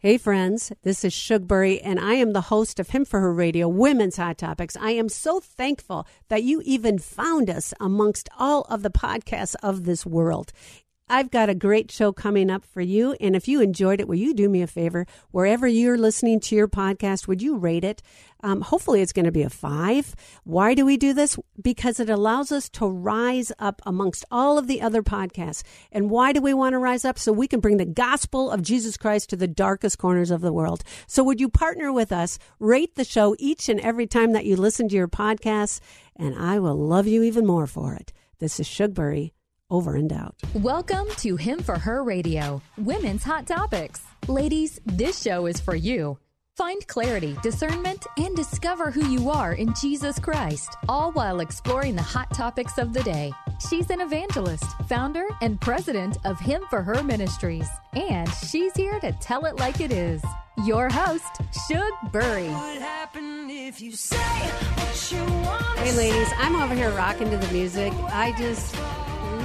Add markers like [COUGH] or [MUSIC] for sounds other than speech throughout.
Hey, friends, this is Shugbury, and I am the host of Him for Her Radio Women's Hot Topics. I am so thankful that you even found us amongst all of the podcasts of this world. I've got a great show coming up for you. And if you enjoyed it, will you do me a favor? Wherever you're listening to your podcast, would you rate it? Um, hopefully, it's going to be a five. Why do we do this? Because it allows us to rise up amongst all of the other podcasts. And why do we want to rise up? So we can bring the gospel of Jesus Christ to the darkest corners of the world. So, would you partner with us? Rate the show each and every time that you listen to your podcast, and I will love you even more for it. This is Shugbury over and out. Welcome to Him for Her Radio, Women's Hot Topics. Ladies, this show is for you. Find clarity, discernment, and discover who you are in Jesus Christ, all while exploring the hot topics of the day. She's an evangelist, founder, and president of Him for Her Ministries, and she's here to tell it like it is. Your host, Shug Bury. Hey, ladies, I'm over here rocking to the music. I just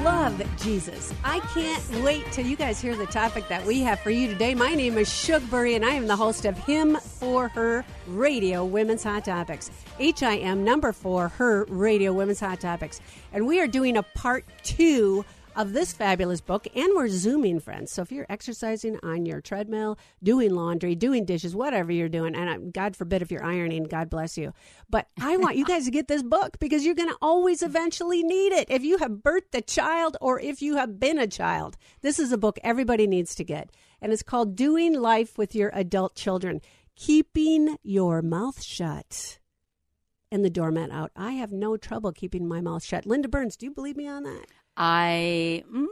love Jesus. I can't wait till you guys hear the topic that we have for you today. My name is Shugbury, and I am the host of Him for Her Radio Women's Hot Topics. HIM number four, Her Radio Women's Hot Topics. And we are doing a part two of this fabulous book, and we're zooming, friends. So if you're exercising on your treadmill, doing laundry, doing dishes, whatever you're doing, and uh, God forbid if you're ironing, God bless you. But I want you guys to get this book because you're going to always eventually need it. If you have birthed a child or if you have been a child, this is a book everybody needs to get. And it's called Doing Life with Your Adult Children Keeping Your Mouth Shut and the doormat out. I have no trouble keeping my mouth shut. Linda Burns, do you believe me on that? I mm,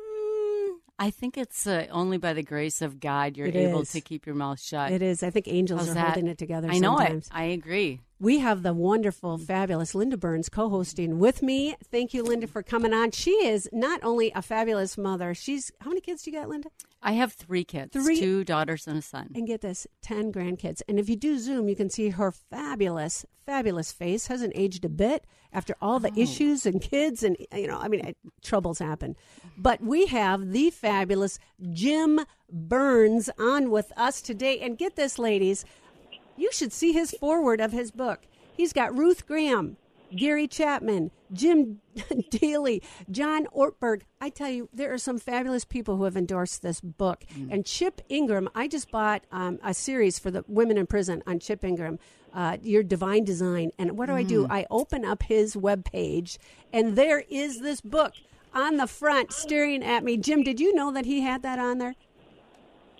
I think it's uh, only by the grace of God you're It able is. to keep your mouth shut. It is. I think angels How's are that? holding it together. I know sometimes. it. I agree. We have the wonderful, fabulous Linda Burns co-hosting with me. Thank you, Linda, for coming on. She is not only a fabulous mother. She's how many kids do you got, Linda? I have three kids, Three- two daughters and a son. And get this, ten grandkids. And if you do Zoom, you can see her fabulous, fabulous face. Hasn't aged a bit after all the oh. issues and kids and you know, I mean, it, troubles happen. But we have the fabulous Jim Burns on with us today. And get this, ladies, you should see his forward of his book. He's got Ruth Graham, Gary Chapman, Jim [LAUGHS] Daly, John Ortberg. I tell you, there are some fabulous people who have endorsed this book. And Chip Ingram, I just bought um, a series for the women in prison on Chip Ingram, uh, Your Divine Design. And what do I do? I open up his webpage, and there is this book on the front staring at me. Jim, did you know that he had that on there?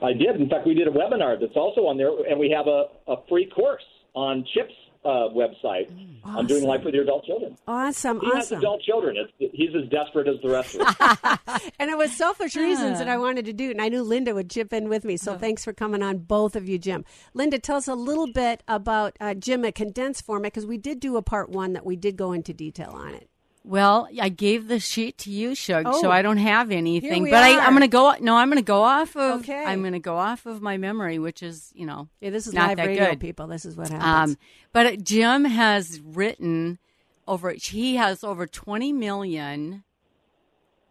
I did. In fact, we did a webinar that's also on there, and we have a, a free course on Chip's uh, website on doing life with your adult children. Awesome, He has adult children. It's, he's as desperate as the rest of us. [LAUGHS] And it was selfish reasons that I wanted to do it. And I knew Linda would chip in with me. So thanks for coming on, both of you, Jim. Linda, tell us a little bit about uh, Jim, a condensed format, because we did do a part one that we did go into detail on it. Well, I gave the sheet to you, Shug, Oh. so I don't have anything. but I, I'm going to go. No, I'm going to go off of. Okay. I'm going to go off of my memory, which is, you know, Yeah, this is not that radio, good. people. This is what happens. Um, but Jim has written over. He has over 20 million.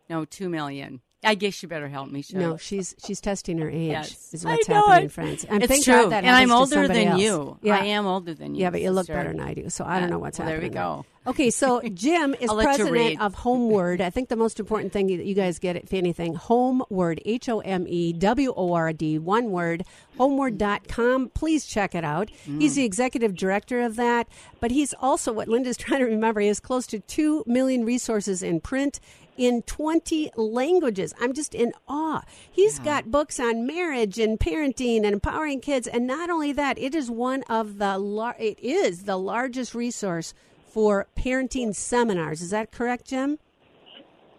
No, two million. I guess you better help me, Shug. no, she's she's testing her age. Yes. Is I what's know happening, it. friends. And it's true. That and I'm older than else. you. Yeah. I am older than you. Yeah, but you look better than I do, so I don't know what's Well, there we go. Okay, so [LAUGHS] Jim is I'll let you president of HomeWord. I think the most important thing that you guys get, it, if anything, HomeWord, H O M E W O R D, one word, homeword.com. Please check it out. Mm. He's the executive director of that, but he's also what Linda's [LAUGHS] trying to remember. He has close to 2 million resources in print in 20 languages. I'm just in awe. He's got books on marriage and parenting and empowering kids, and not only that, it is one of the lar- it is the largest resource for parenting seminars. Is that correct, Jim?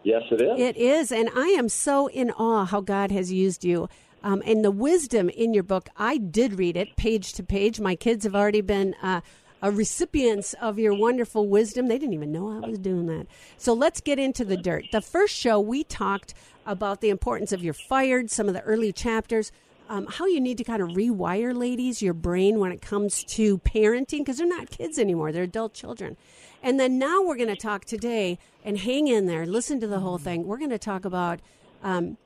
yes, it is. It is, and I am so in awe how God has used you. Um, and the wisdom in your book, I did read it page to page. My kids have already been uh, uh, recipients of your wonderful wisdom. They didn't even know I was doing that. So let's get into the dirt. The first show, we talked about the importance of your fired, some of the early chapters. Um, how you need to kind of rewire, ladies, your brain when it comes to parenting because they're not kids anymore; they're adult children. And then now we're going to talk today, and hang in there, listen to the whole thing. We're going to talk about um,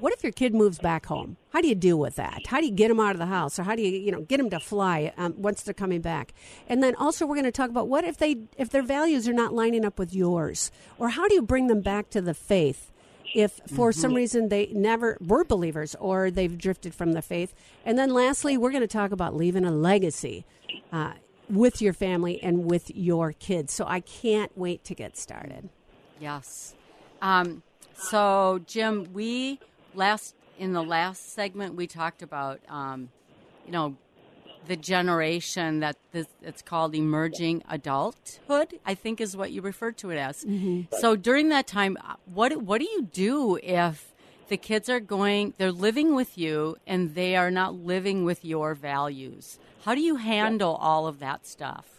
what if your kid moves back home? How do you deal with that? How do you get them out of the house, or how do you, you know, get them to fly um, once they're coming back? And then also, we're going to talk about what if they, if their values are not lining up with yours, or how do you bring them back to the faith? If for Mm-hmm. some reason they never were believers or they've drifted from the faith. And then lastly, we're going to talk about leaving a legacy uh, with your family and with your kids. So I can't wait to get started. Yes. Um, so, Jim, we last in the last segment we talked about, um, you know, the generation that this it's called emerging adulthood. I think is what you referred to it as. So during that time, uh, what what do you do if the kids are going, they're living with you, and they are not living with your values? How do you handle all of that stuff?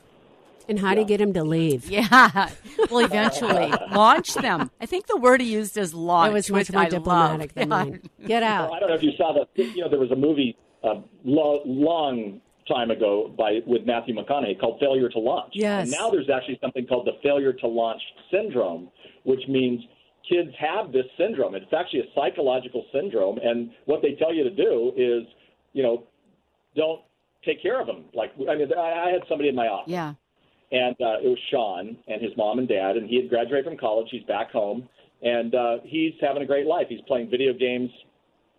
And how do you get them to leave? [LAUGHS] Yeah. Well, eventually launch them. I think the word he used is launch. It was much more I diplomatic love. than Yeah. mine. Get Well, out. I don't know if you saw that. You know, there was a movie uh, lo- long time ago by with Matthew McConaughey called Failure to Launch. Yes. And now there's actually something called the Failure to Launch syndrome, which means kids have this syndrome. It's actually a psychological syndrome, and what they tell you to do is, you know, don't take care of them. Like, I mean, I I had somebody in my office Yeah. And uh, it was Sean and his mom and dad, and he had graduated from college. He's back home, and uh, he's having a great life. He's playing video games,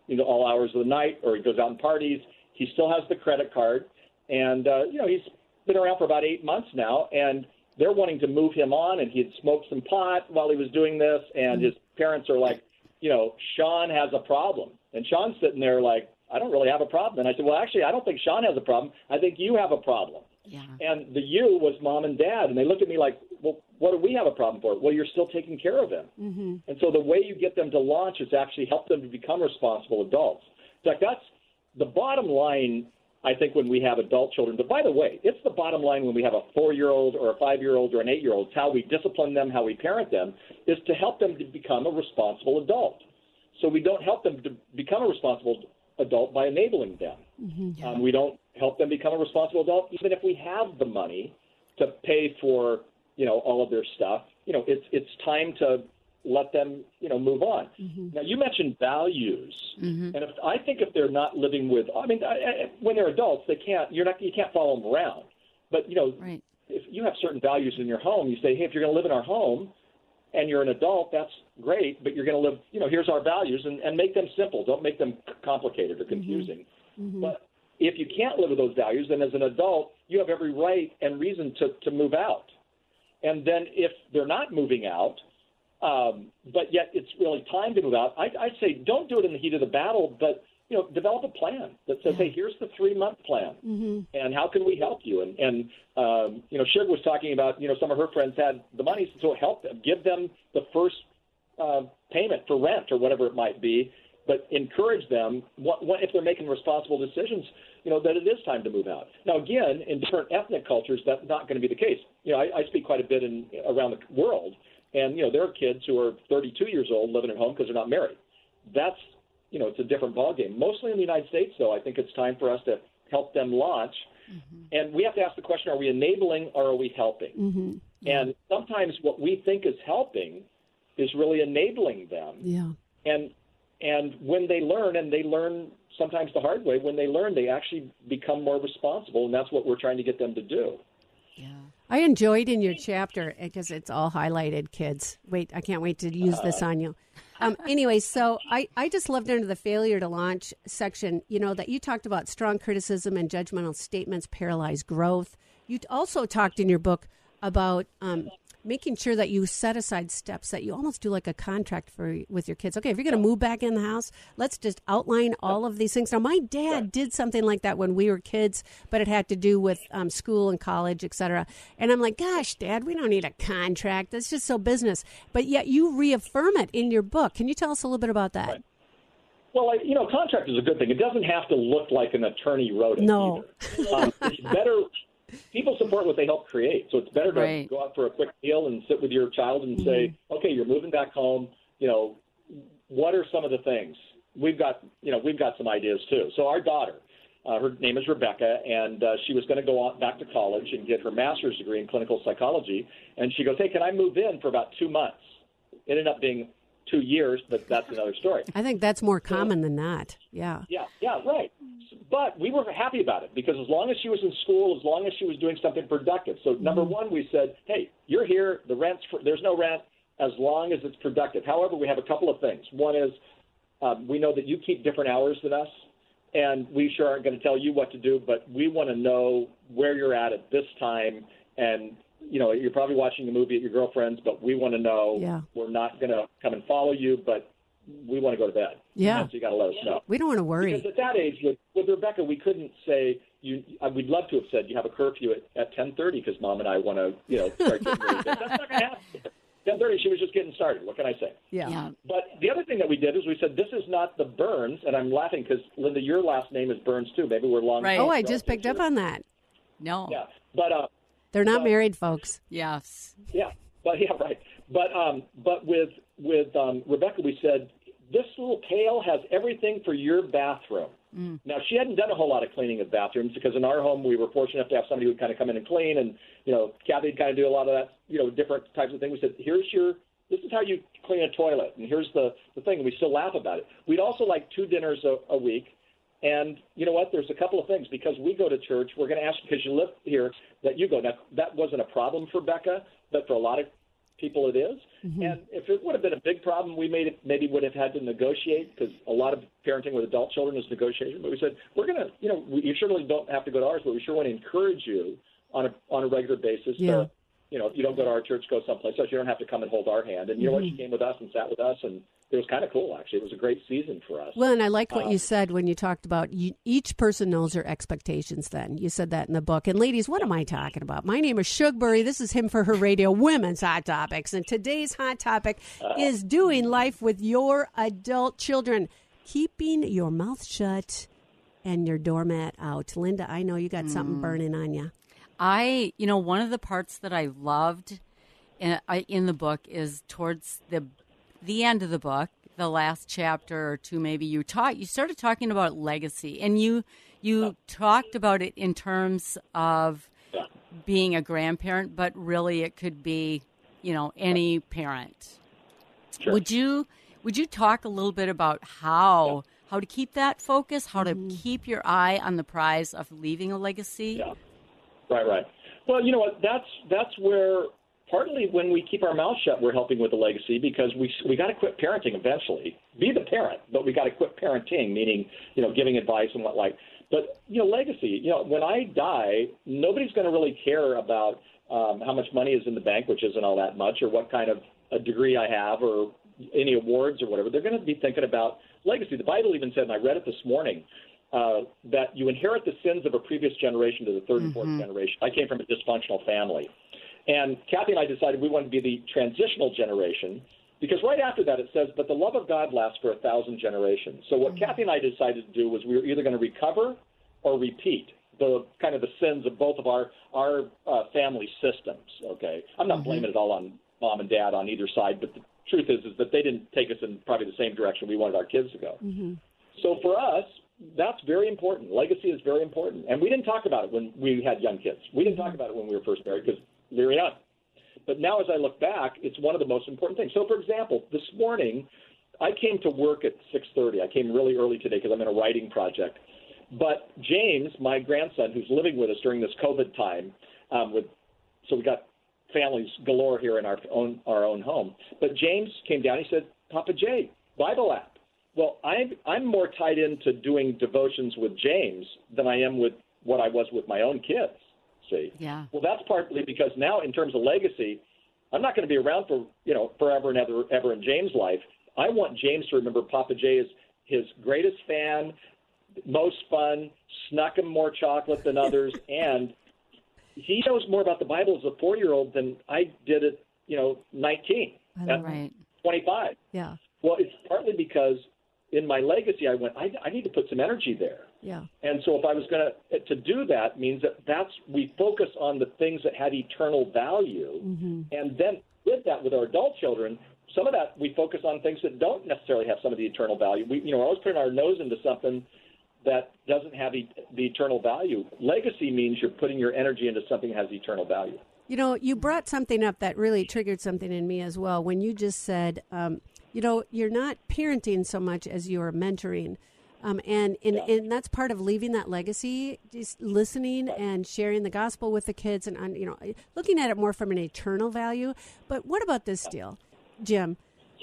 you know, all hours of the night, or he goes out and parties. He still has the credit card, and uh, you know, he's been around for about eight months now, and they're wanting to move him on. And he had smoked some pot while he was doing this, and his parents are like, you know, Sean has a problem, and Sean's sitting there like, I don't really have a problem. And I said, well, actually, I don't think Sean has a problem. I think you have a problem. Yeah. And the you was mom and dad, and they looked at me like, "Well, what do we have a problem for?" Well, you're still taking care of them. Mm-hmm. And so the way you get them to launch is actually help them to become responsible adults. In fact, that's the bottom line. I think when we have adult children, but by the way, it's the bottom line when we have a four-year-old or a five-year-old or an eight-year-old. It's how we discipline them, how we parent them, is to help them to become a responsible adult. So we don't help them to become a responsible adult by enabling them. Mm-hmm. Um, we don't help them become a responsible adult, even if we have the money to pay for you know all of their stuff. You know, it's it's time to let them you know move on. Mm-hmm. Now you mentioned values, mm-hmm. and if I think if they're not living with, I mean, I, I, when they're adults, they can't. You're not. You can't follow them around. But you know, Right. if you have certain values in your home, you say, hey, if you're going to live in our home and you're an adult, that's great, but you're going to live, you know, here's our values and, and make them simple. Don't make them complicated or confusing. But if you can't live with those values, then as an adult, you have every right and reason to, to move out. And then if they're not moving out, um, but yet it's really time to move out, I, I'd say don't do it in the heat of the battle, but you know, develop a plan that says, "Hey, here's the three-month plan, and how can we help you?" And and um, you know, Shug was talking about, you know, some of her friends had the money, so help them, give them the first uh, payment for rent or whatever it might be, but encourage them what, what, if they're making responsible decisions, you know, that it is time to move out. Now, again, in different ethnic cultures, that's not going to be the case. You know, I, I speak quite a bit in around the world, and you know, there are kids who are 32 years old living at home because they're not married. That's you know, it's a different ballgame. Mostly in the United States, though, I think it's time for us to help them launch. Mm-hmm. And we have to ask the question: Are we enabling or are we helping? Mm-hmm. And sometimes what we think is helping is really enabling them. Yeah. And and when they learn, and they learn sometimes the hard way, when they learn, they actually become more responsible, and that's what we're trying to get them to do. Yeah. I enjoyed in your chapter because it's all highlighted, kids. Wait, I can't wait to use this on you. Um, anyway, so I, I just loved under the failure to launch section, you know, that you talked about strong criticism and judgmental statements paralyze growth. You also talked in your book about um, making sure that you set aside steps that you almost do like a contract for with your kids. Okay, if you're going to move back in the house, let's just outline all of these things. Now, my dad did something like that when we were kids, but it had to do with um, school and college, etc. And I'm like, gosh, Dad, we don't need a contract. That's just so business. But yet you reaffirm it in your book. Can you tell us a little bit about that? Well, I, you know, contract is a good thing. It doesn't have to look like an attorney wrote it. No. Um, it's better. People support what they help create, so it's better to Right. go out for a quick meal and sit with your child and say, "Okay, you're moving back home. You know, what are some of the things we've got? You know, we've got some ideas too." So our daughter, uh, her name is Rebecca, and uh, she was going to go on back to college and get her master's degree in clinical psychology. And she goes, "Hey, can I move in for about two months?" It ended up being two years, but that's another story. I think that's more common than not. Yeah. Yeah, yeah, right. But we were happy about it because as long as she was in school, as long as she was doing something productive. So number Mm-hmm. one, we said, hey, you're here. The rent's for, there's no rent as long as it's productive. However, we have a couple of things. One is um, we know that you keep different hours than us, and we sure aren't going to tell you what to do, but we want to know where you're at at this time. And you know, you're probably watching a movie at your girlfriend's, but we want to know. Yeah. We're not going to come and follow you, but we want to go to bed. Yeah. And so you got to let us know. We don't want to worry. Because at that age, with, with Rebecca, we couldn't say you. Uh, we'd love to have said you have a curfew at, at ten thirty because mom and I want to, you know, start getting ready. That's not going to happen. Ten thirty, she was just getting started. What can I say? Yeah. Yeah. But the other thing that we did is we said this is not the Burns, and I'm laughing because Linda, your last name is Burns too. Maybe we're long. Right. Oh, I just picked up on that. No. Yeah, but uh, They're not Well- married, folks. Yes. Yeah, but yeah, right. But um, but with with um, Rebecca, we said this little pail has everything for your bathroom. Now she hadn't done a whole lot of cleaning of bathrooms because in our home we were fortunate enough to have somebody who would kind of come in and clean, and you know Kathy would kind of do a lot of that, you know, different types of things. We said, here's your this is how you clean a toilet, and here's the the thing. And we still laugh about it. We'd also like two dinners a, a week. And you know what? There's a couple of things because we go to church. We're going to ask because you live here that you go. Now that wasn't a problem for Becca, but for a lot of people it is. Mm-hmm. And if it would have been a big problem, we made it, maybe would have had to negotiate because a lot of parenting with adult children is negotiation. But we said we're going to, you know, we, you certainly don't have to go to ours, but we sure want to encourage you on a on a regular basis Yeah. to, you know, if you don't go to our church, go someplace else. You don't have to come and hold our hand. And you know what? Mm-hmm. She came with us and sat with us, and it was kind of cool actually. It was a great season for us. Well, and I like what Um, you said when you talked about you, each person knows their expectations. Then you said that in the book. And ladies, what am I talking about? My name is Shugbury. This is him for her radio, Women's Hot Topics, and today's hot topic is doing life with your adult children, keeping your mouth shut and your doormat out. Linda, I know you got something burning on you. I, you know, one of the parts that I loved in, I, in the book is towards the the end of the book, the last chapter or two, maybe you taught you started talking about legacy, and you you talked about it in terms of being a grandparent, but really it could be, you know, any parent. Sure. Would you would you talk a little bit about how how to keep that focus, how to mm-hmm. keep your eye on the prize of leaving a legacy? Yeah. Right, right. Well, you know what? That's that's where partly when we keep our mouth shut, we're helping with the legacy because we we got to quit parenting eventually. Be the parent, but we got to quit parenting, meaning you know giving advice and what like. But you know, legacy. You know, when I die, nobody's going to really care about um, how much money is in the bank, which isn't all that much, or what kind of a degree I have, or any awards or whatever. They're going to be thinking about legacy. The Bible even said, and I read it this morning uh, that you inherit the sins of a previous generation to the 3rd and fourth generation. I came from a dysfunctional family. And Kathy and I decided we wanted to be the transitional generation because right after that it says, but the love of God lasts for a thousand generations. So what mm. Kathy and I decided to do was we were either going to recover or repeat the kind of the sins of both of our our uh, family systems. Okay, I'm not mm-hmm. blaming it all on mom and dad on either side, but the truth is is that they didn't take us in probably the same direction we wanted our kids to go. Mm-hmm. So for us, that's very important. Legacy is very important, and we didn't talk about it when we had young kids. We didn't talk mm-hmm. about it when we were first married because were young. But now, as I look back, it's one of the most important things. So, for example, this morning, I came to work at 6:30. I came really early today because I'm in a writing project. But James, my grandson, who's living with us during this COVID time, um, with so we got families galore here in our own our own home. But James came down. He said, "Papa Jay, Bible app." Well, I'm I'm more tied into doing devotions with James than I am with what I was with my own kids. See? Yeah. Well, that's partly because now, in terms of legacy, I'm not going to be around for you know forever and ever ever in James' life. I want James to remember Papa Jay as his greatest fan, most fun, snuck him more chocolate than others, [LAUGHS] and he knows more about the Bible as a four year old than I did at you know 19, at Right. 25. Yeah. Well, it's partly because in my legacy, I went, I, I need to put some energy there. Yeah. And so if I was going to to do that means that that's we focus on the things that had eternal value, and then with that with our adult children, some of that we focus on things that don't necessarily have some of the eternal value. We you know we're always putting our nose into something that doesn't have e- the eternal value. Legacy means you're putting your energy into something that has eternal value. You know, you brought something up that really triggered something in me as well when you just said um, you know, you're not parenting so much as you're mentoring. Um, and, and, Yeah. and that's part of leaving that legacy, just listening and sharing the gospel with the kids and, and, you know, looking at it more from an eternal value. But what about this deal, Jim?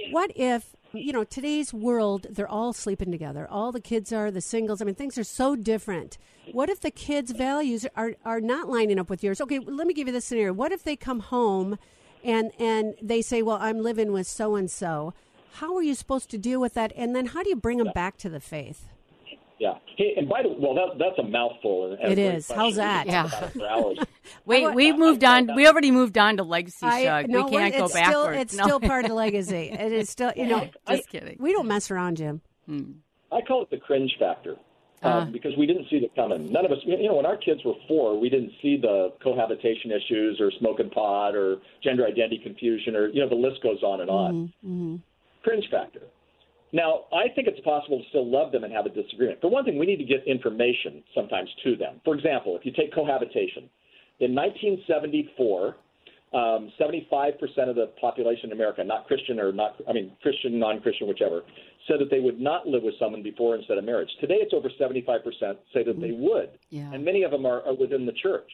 What if, you know, today's world, they're all sleeping together. All the kids are, the singles. I mean, things are so different. What if the kids' values are, are not lining up with yours? Okay, let me give you this scenario. What if they come home and, and they say, well, I'm living with so and so? How are you supposed to deal with that? And then how do you bring them back to the faith? Yeah. Hey, and by the way, well, that, that's a mouthful. And, and It a is. question. How's that? We could talk about it for hours. [LAUGHS] [LAUGHS] Wait, I- we moved on. We already moved on to legacy I- Shug. no, we can't go it's backwards. Still, it's No. still part of the [LAUGHS] legacy. It is still, you know. Just I- kidding. We don't mess around, Jim. I call it the cringe factor. Uh. Um, because we didn't see it coming. None of us, you know, when our kids were four, we didn't see the cohabitation issues or smoking pot or gender identity confusion or, you know, the list goes on and on. Mm-hmm. Cringe factor. Now, I think it's possible to still love them and have a disagreement. For one thing, we need to get information sometimes to them. For example, if you take cohabitation, in 1974, um, 75% of the population in America, not Christian or not, I mean, Christian, non Christian, whichever, said that they would not live with someone before instead of marriage. Today, it's over 75% say that they would. Yeah. And many of them are, are within the church.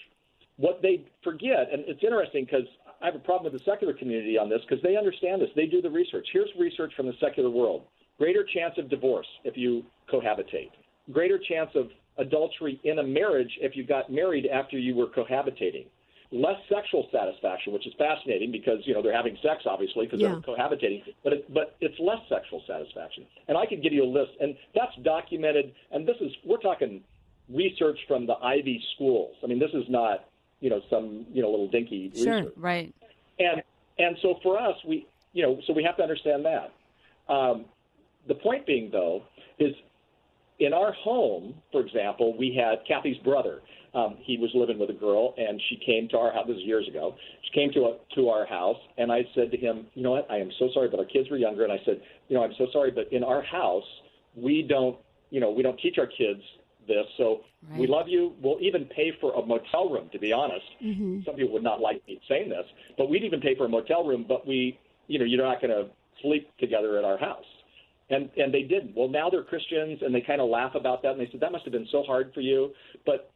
What they forget, and it's interesting because I have a problem with the secular community on this because they understand this. They do the research. Here's research from the secular world greater chance of divorce if you cohabitate, greater chance of adultery in a marriage if you got married after you were cohabitating. Less sexual satisfaction, which is fascinating because you know they're having sex, obviously, because Yeah. they're cohabitating. But it, but it's less sexual satisfaction, and I could give you a list, and that's documented. And this is we're talking research from the Ivy schools. I mean, this is not you know some you know little dinky Sure. research. Right. And and so for us, we you know so we have to understand that. Um, the point being, though, is in our home, for example, we had Kathy's brother. Um, he was living with a girl, and she came to our house. This was years ago. She came to a, to our house, and I said to him, "You know what? I am so sorry, but our kids were younger." And I said, "You know, I'm so sorry, but in our house, we don't, you know, we don't teach our kids this. So we love you. We'll even pay for a motel room. To be honest, mm-hmm. some people would not like me saying this, but we'd even pay for a motel room. But we, you know, you're not going to sleep together at our house." And and they didn't. Well, now they're Christians, and they kind of laugh about that. And they said that must have been so hard for you. But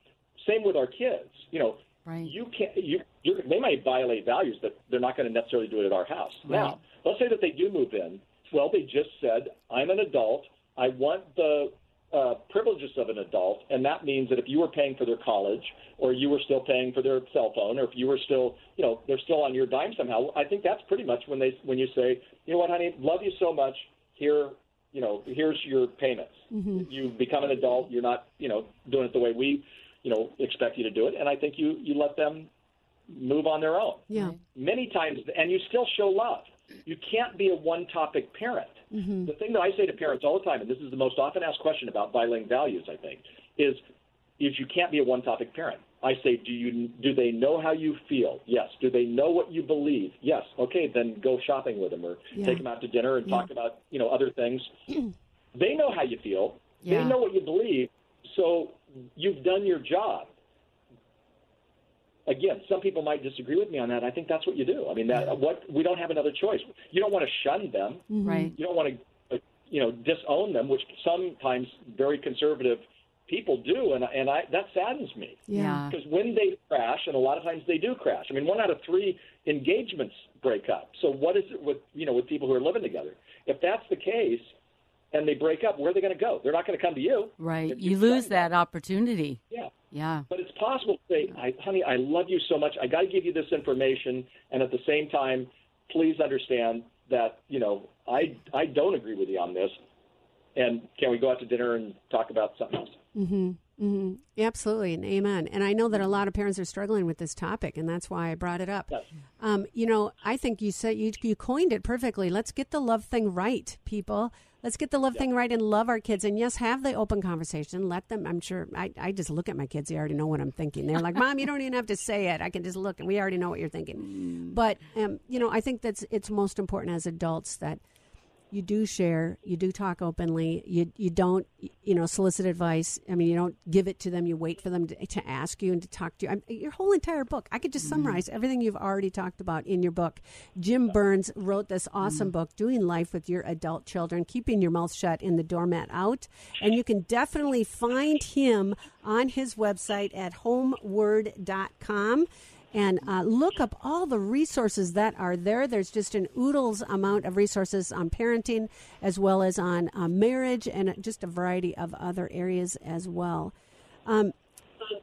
same with our kids. You know, Right. you can't. You you're, they might violate values, but they're not going to necessarily do it at our house. Right. Now, let's say that they do move in. Well, they just said, "I'm an adult. I want the uh, privileges of an adult," and that means that if you were paying for their college, or you were still paying for their cell phone, or if you were still, you know, they're still on your dime somehow. I think that's pretty much when they when you say, "You know what, honey, love you so much. Here, you know, here's your payments. You become an adult. You're not, you know, doing it the way we, you know, expect you to do it." And I think you you let them move on their own Yeah. many times, and you still show love. You can't be a one topic parent. Mm-hmm. The thing that I say to parents all the time, and this is the most often asked question about violating values, I think, is is you can't be a one topic parent. I say, do you do they know how you feel? Yes. Do they know what you believe? Yes. Okay, then go shopping with them or Yeah. take them out to dinner and talk about you know other things. [CLEARS THROAT] they know how you feel. Yeah. They know what you believe. So you've done your job again, some people might disagree with me on that. I think that's what you do. I mean, that what we don't have another choice. You don't want to shun them. Right. You don't want to, uh, you know, disown them, which sometimes very conservative people do, and and I that saddens me Yeah. because when they crash, and a lot of times they do crash. I mean, one out of three engagements break up. So what is it with you know with people who are living together? If that's the case, and they break up, where are they going to go? They're not going to come to you. Right. You lose that opportunity. Yeah. Yeah. But it's possible to say, I, honey, I love you so much. I got to give you this information, and at the same time, please understand that you know I I don't agree with you on this. And can we go out to dinner and talk about something else? Mm-hmm. Absolutely, and amen. And I know that a lot of parents are struggling with this topic, and that's why I brought it up. Yes. Um, you know, I think you said you, you coined it perfectly. Let's get the love thing right, people. Let's get the love thing right and love our kids. And yes, have the open conversation. Let them. I'm sure. I, I just look at my kids. They already know what I'm thinking. They're like, "Mom, you don't even have to say it. I can just look, and we already know what you're thinking." But um, you know, I think that's it's most important as adults that you do share, you do talk openly, you you don't you know solicit advice. I mean, you don't give it to them. You wait for them to, to ask you and to talk to you. I your whole entire book, I could just mm-hmm. summarize everything you've already talked about in your book. Jim Burns wrote this awesome mm-hmm. book, "Doing Life with Your Adult Children: Keeping Your Mouth Shut and the Doormat Out," and you can definitely find him on his website at homeword.com and uh, look up all the resources that are there. There's just an oodles amount of resources on parenting as well as on uh, marriage and just a variety of other areas as well. Um,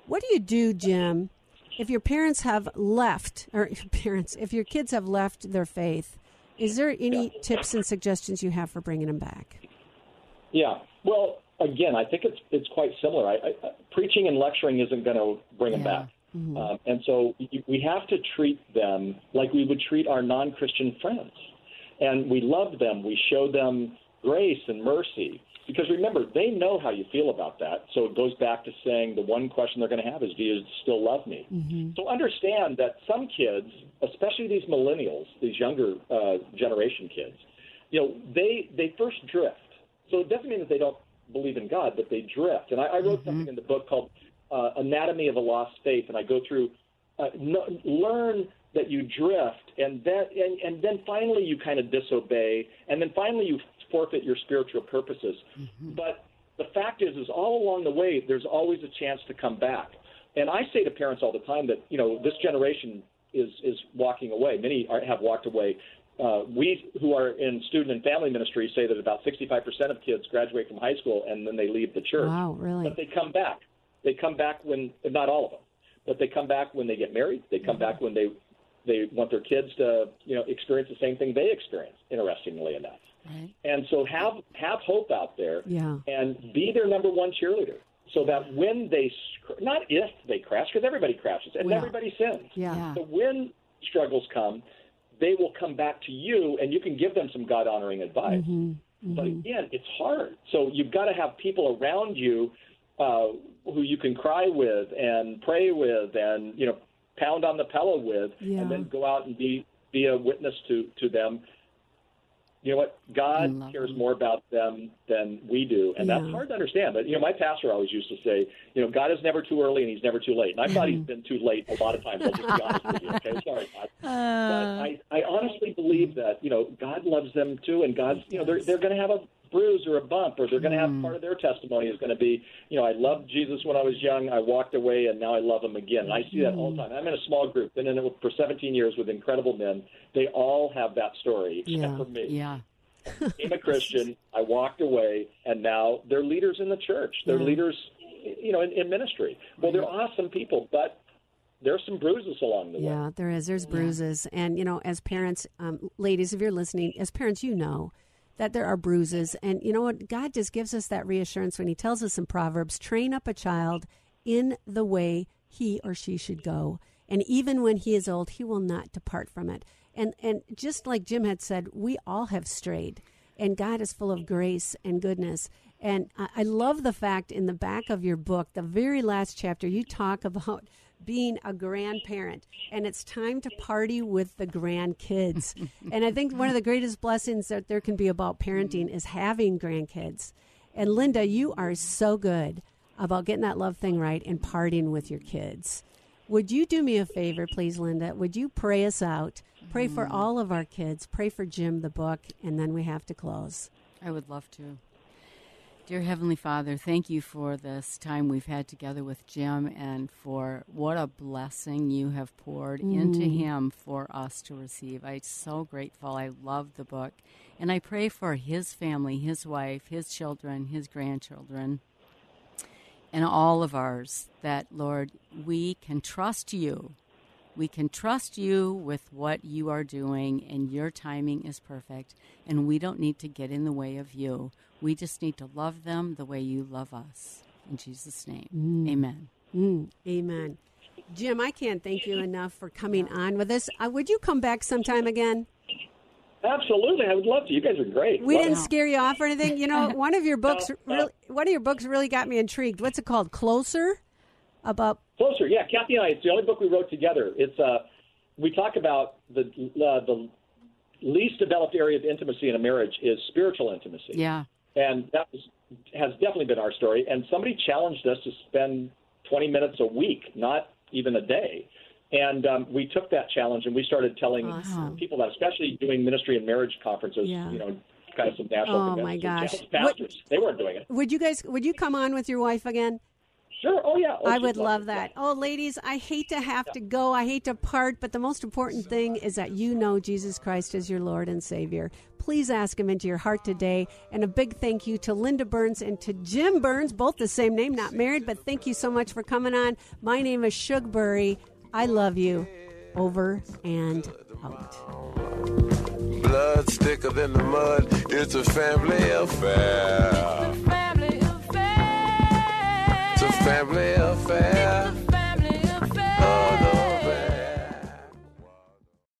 what do you do, Jim, if your parents have left, or [LAUGHS] parents, if your kids have left their faith? Is there any tips and suggestions you have for bringing them back? Yeah. Well, again, I think it's it's quite similar. I, I, preaching and lecturing isn't going to bring them back. Mm-hmm. Um, and so we have to treat them like we would treat our non Christian friends. And we love them, we show them grace and mercy. Because remember, they know how you feel about that. So it goes back to saying the one question they're going to have is, Do you still love me? Mm-hmm. So understand that some kids, especially these millennials, these younger uh, generation kids, you know, they, they first drift. So it doesn't mean that they don't believe in God, but they drift. And I, I wrote mm-hmm. something in the book called uh, Anatomy of a Lost Faith, and I go through uh, learn that you drift, and then and, and then finally you kind of disobey, and then finally you forfeit your spiritual purposes. Mm-hmm. But the fact is, is all along the way, there's always a chance to come back. And I say to parents all the time that you know this generation is is walking away. Many are, have walked away. Uh, we who are in student and family ministry say that about 65% of kids graduate from high school and then they leave the church. Wow, really? But they come back. They come back when not all of them, but they come back when they get married. They come mm-hmm. back when they they want their kids to you know experience the same thing they experience. Interestingly enough, right. and so have have hope out there, yeah. and be their number one cheerleader. So that when they not if they crash because everybody crashes and everybody sins. Yeah. So when struggles come, they will come back to you, and you can give them some God honoring advice. Mm-hmm. Mm-hmm. But again, it's hard. So you've got to have people around you uh, who you can cry with and pray with and you know pound on the pillow with, yeah. and then go out and be be a witness to to them. You know what? God cares them. more about them than we do, and yeah. that's hard to understand. But you know, my pastor always used to say, you know, God is never too early and He's never too late. And I thought He's [LAUGHS] been too late a lot of times. I'll just be honest with you. Okay, sorry, God. [LAUGHS] Uh, but I I honestly believe that you know God loves them too, and God's you know they're they're going to have a bruise or a bump, or they're going to have mm. part of their testimony is going to be, you know, I loved Jesus when I was young, I walked away, and now I love him again. And I see that all the time. I'm in a small group, been in it for 17 years with incredible men. They all have that story, except yeah. for me. Yeah. I'm a [LAUGHS] Christian. I walked away, and now they're leaders in the church. They're yeah. leaders, you know, in, in ministry. Well, they're awesome people, but there's some bruises along the way. Yeah, there is. There's bruises, and you know, as parents, um, ladies, if you're listening, as parents, you know that there are bruises. And you know what? God just gives us that reassurance when He tells us in Proverbs train up a child in the way he or she should go. And even when he is old, he will not depart from it. And, and just like Jim had said, we all have strayed. And God is full of grace and goodness. And I love the fact in the back of your book, the very last chapter, you talk about being a grandparent and it's time to party with the grandkids. [LAUGHS] and I think one of the greatest blessings that there can be about parenting is having grandkids. And Linda, you are so good about getting that love thing right and partying with your kids. Would you do me a favor, please, Linda? Would you pray us out? Pray for mm. all of our kids. Pray for Jim, the book, and then we have to close. I would love to. Dear Heavenly Father, thank you for this time we've had together with Jim and for what a blessing you have poured mm. into him for us to receive. I'm so grateful. I love the book. And I pray for his family, his wife, his children, his grandchildren, and all of ours that, Lord, we can trust you. We can trust you with what you are doing, and your timing is perfect, and we don't need to get in the way of you. We just need to love them the way you love us. In Jesus' name, mm. amen. Mm. Amen. Jim, I can't thank you enough for coming on with us. Uh, would you come back sometime again? Absolutely, I would love to. You guys are great. We didn't scare you off or anything. You know, [LAUGHS] one of your books, really, one of your books, really got me intrigued. What's it called? Closer. About closer. Yeah, Kathy and I. It's the only book we wrote together. It's uh, we talk about the uh, the least developed area of intimacy in a marriage is spiritual intimacy. Yeah. And that was, has definitely been our story. And somebody challenged us to spend 20 minutes a week, not even a day. And um, we took that challenge and we started telling Awesome. people that, especially doing ministry and marriage conferences, Yeah. you know, kind of some national Oh, my gosh. Pastors, they weren't doing it. Would you guys? Would you come on with your wife again? Sure. Oh, yeah. Oh, I she'd love it. that. Oh, ladies, I hate to have to go. I hate to part, but the most important thing is that you know Jesus Christ is your Lord and Savior. Please ask Him into your heart today. And a big thank you to Linda Burns and to Jim Burns, both the same name, not married, but thank you so much for coming on. My name is Shugbury. I love you. Over and out. Blood thicker than the mud. It's a family affair family affair.